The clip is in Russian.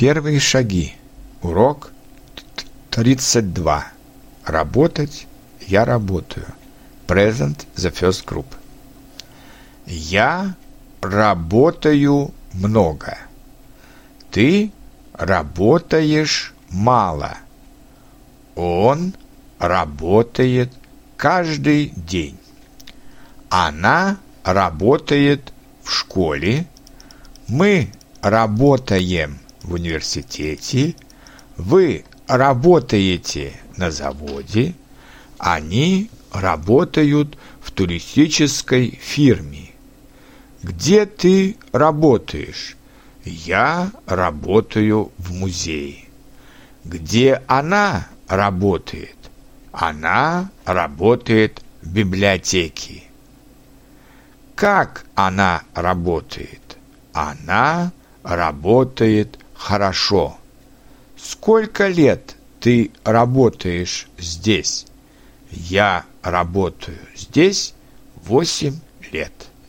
Первые шаги. Урок 32. Работать я работаю. Present the first group. Я работаю много. Ты работаешь мало. Он работает каждый день. Она работает в школе. Мы работаем в университете. Вы работаете на заводе. Они работают в туристической фирме. Где ты работаешь? Я работаю в музее. Где она работает? Она работает в библиотеке. Как она работает? Она работает хорошо. Сколько лет ты работаешь здесь? Я работаю здесь восемь лет.